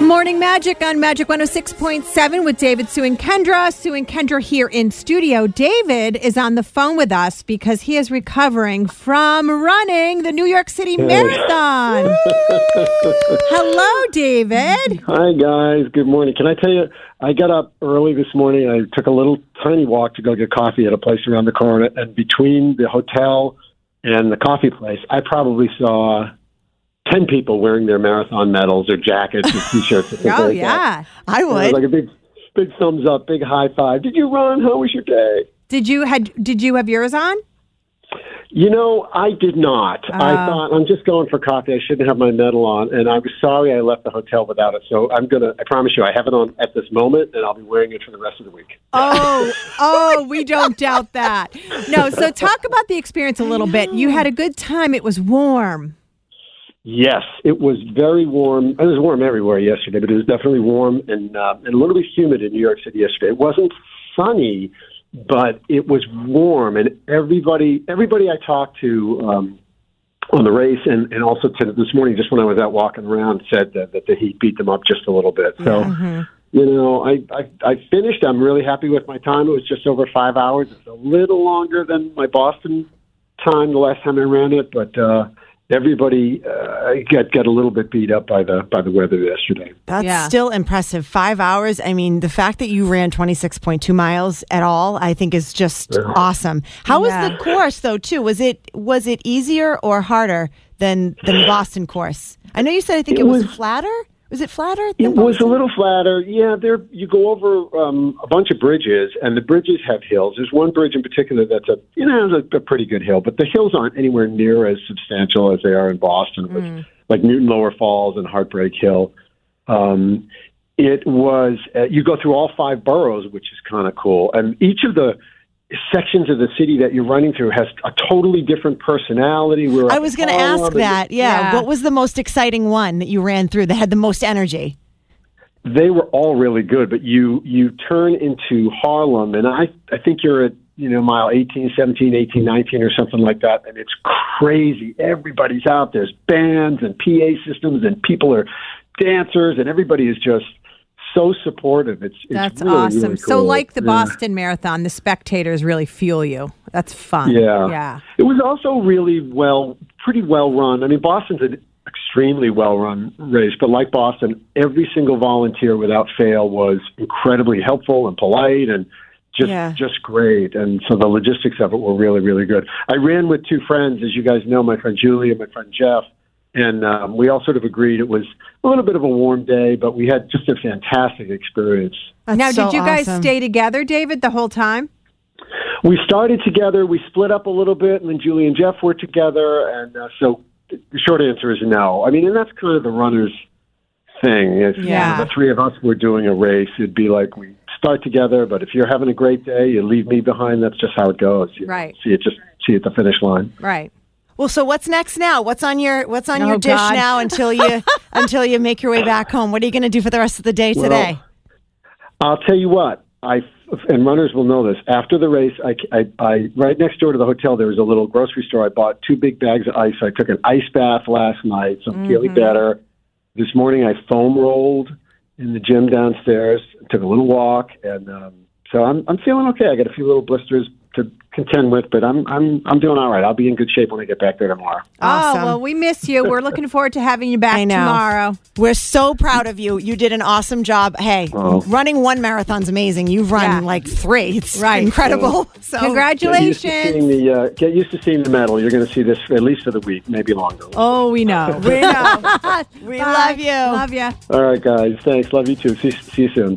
Morning Magic on Magic 106.7 with David, Sue, and Kendra. Sue and Kendra here in studio. David is on the phone with us because he is recovering from running the New York City Marathon. Hello, David. Hi, guys. Good morning. Can I tell you, I got up early this morning. I took a little tiny walk to go get coffee at a place around the corner. And between the hotel and the coffee place, I probably saw 10 people wearing their marathon medals or jackets or t-shirts. things Oh, like yeah. that. I And it was would. like a big, big thumbs up, big high five. Did you run? How was your day? Did you had did you have yours on? You know, I did not. I Oh. thought I'm just going for coffee. I shouldn't have my medal on, and I'm sorry I left the hotel without it. So I'm gonna. I promise you, I have it on at this moment, and I'll be wearing it for the rest of the week. Oh, oh, we don't doubt that. No, so talk about the experience a little bit. You had a good time. It was warm. Yes, it was very warm. It was warm everywhere yesterday, but it was definitely warm and uh, and a little bit humid in New York City yesterday. It wasn't sunny, but it was warm, and everybody everybody I talked to um, on the race and and also to this morning, just when I was out walking around, said that, that the heat beat them up just a little bit. So. You know, I, I I finished. I'm really happy with my time. It was just over five hours. It's a little longer than my Boston time the last time I ran it, but uh, everybody uh, got got a little bit beat up by the by the weather yesterday. That's Yeah. still impressive. Five hours. I mean, the fact that you ran 26.2 miles at all, I think is just awesome. How was the course though, too? Was it was it easier or harder than than the Boston course? I know you said I think it, It was, was- flatter. Was it flatter? It was a little flatter. Yeah, there you go over um, a bunch of bridges, and the bridges have hills. There's one bridge in particular that's a you know a, a pretty good hill, but the hills aren't anywhere near as substantial as they are in Boston, with, like Newton Lower Falls and Heartbreak Hill. Um, it was uh, you go through all five boroughs, which is kind of cool, and each of the sections of the city that you're running through has a totally different personality. We're I was going to ask that. Yeah. Yeah. What was the most exciting one that you ran through that had the most energy? they were all really good, but you you turn into Harlem, and I I think you're at you know mile 18, 17, 18, 19 or something like that, and it's crazy. Everybody's out. There's bands and PA systems, and people are dancers, and everybody is just so supportive. It's, it's That's really, awesome. really So, like the Yeah. Boston Marathon, the spectators really fuel you. That's fun. Yeah. Yeah. It was also really well, pretty well run. I mean, Boston's an extremely well run race, but like Boston, every single volunteer without fail was incredibly helpful and polite and just Yeah. just great. And so the logistics of it were really, really good. I ran with two friends, as you guys know, my friend Julie and my friend Jeff. And um, we all sort of agreed it was a little bit of a warm day, but we had just a fantastic experience. That's now, so did you guys awesome. stay together, David, the whole time? We started together. We split up a little bit, and then Julie and Jeff were together. And uh, so the short answer is no. I mean, and that's kind of the runner's thing. If Yeah. the three of us were doing a race, it'd be like we start together, but if you're having a great day, you leave me behind. That's just how it goes. You Right. See it just see at the finish line. Right. Well, so what's next now? What's on your What's on Oh, your dish God. now until you until you make your way back home? What are you going to do for the rest of the day Well, today? I'll tell you what. I and runners will know this. After the race, I, I, I right next door to the hotel there was a little grocery store. I bought two big bags of ice. I took an ice bath last night, so I'm feeling better. This morning I foam rolled in the gym downstairs. Took a little walk, and um, so I'm I'm feeling okay. I got a few little blisters to contend with, but I'm I'm I'm doing all right. I'll be in good shape when I get back there tomorrow. Awesome. Oh, well, we miss you. We're looking forward to having you back tomorrow. We're so proud of you. You did an awesome job. Hey, Oh. running one marathon's amazing. You've run Yeah. like three. It's Right. incredible. So Get used Congratulations. the uh, get used to seeing the medal. You're going to see this at least for the week, maybe longer. Oh, we know. We know. we Bye. love you. Love you. All right, guys. Thanks. Love you too. See, see you soon.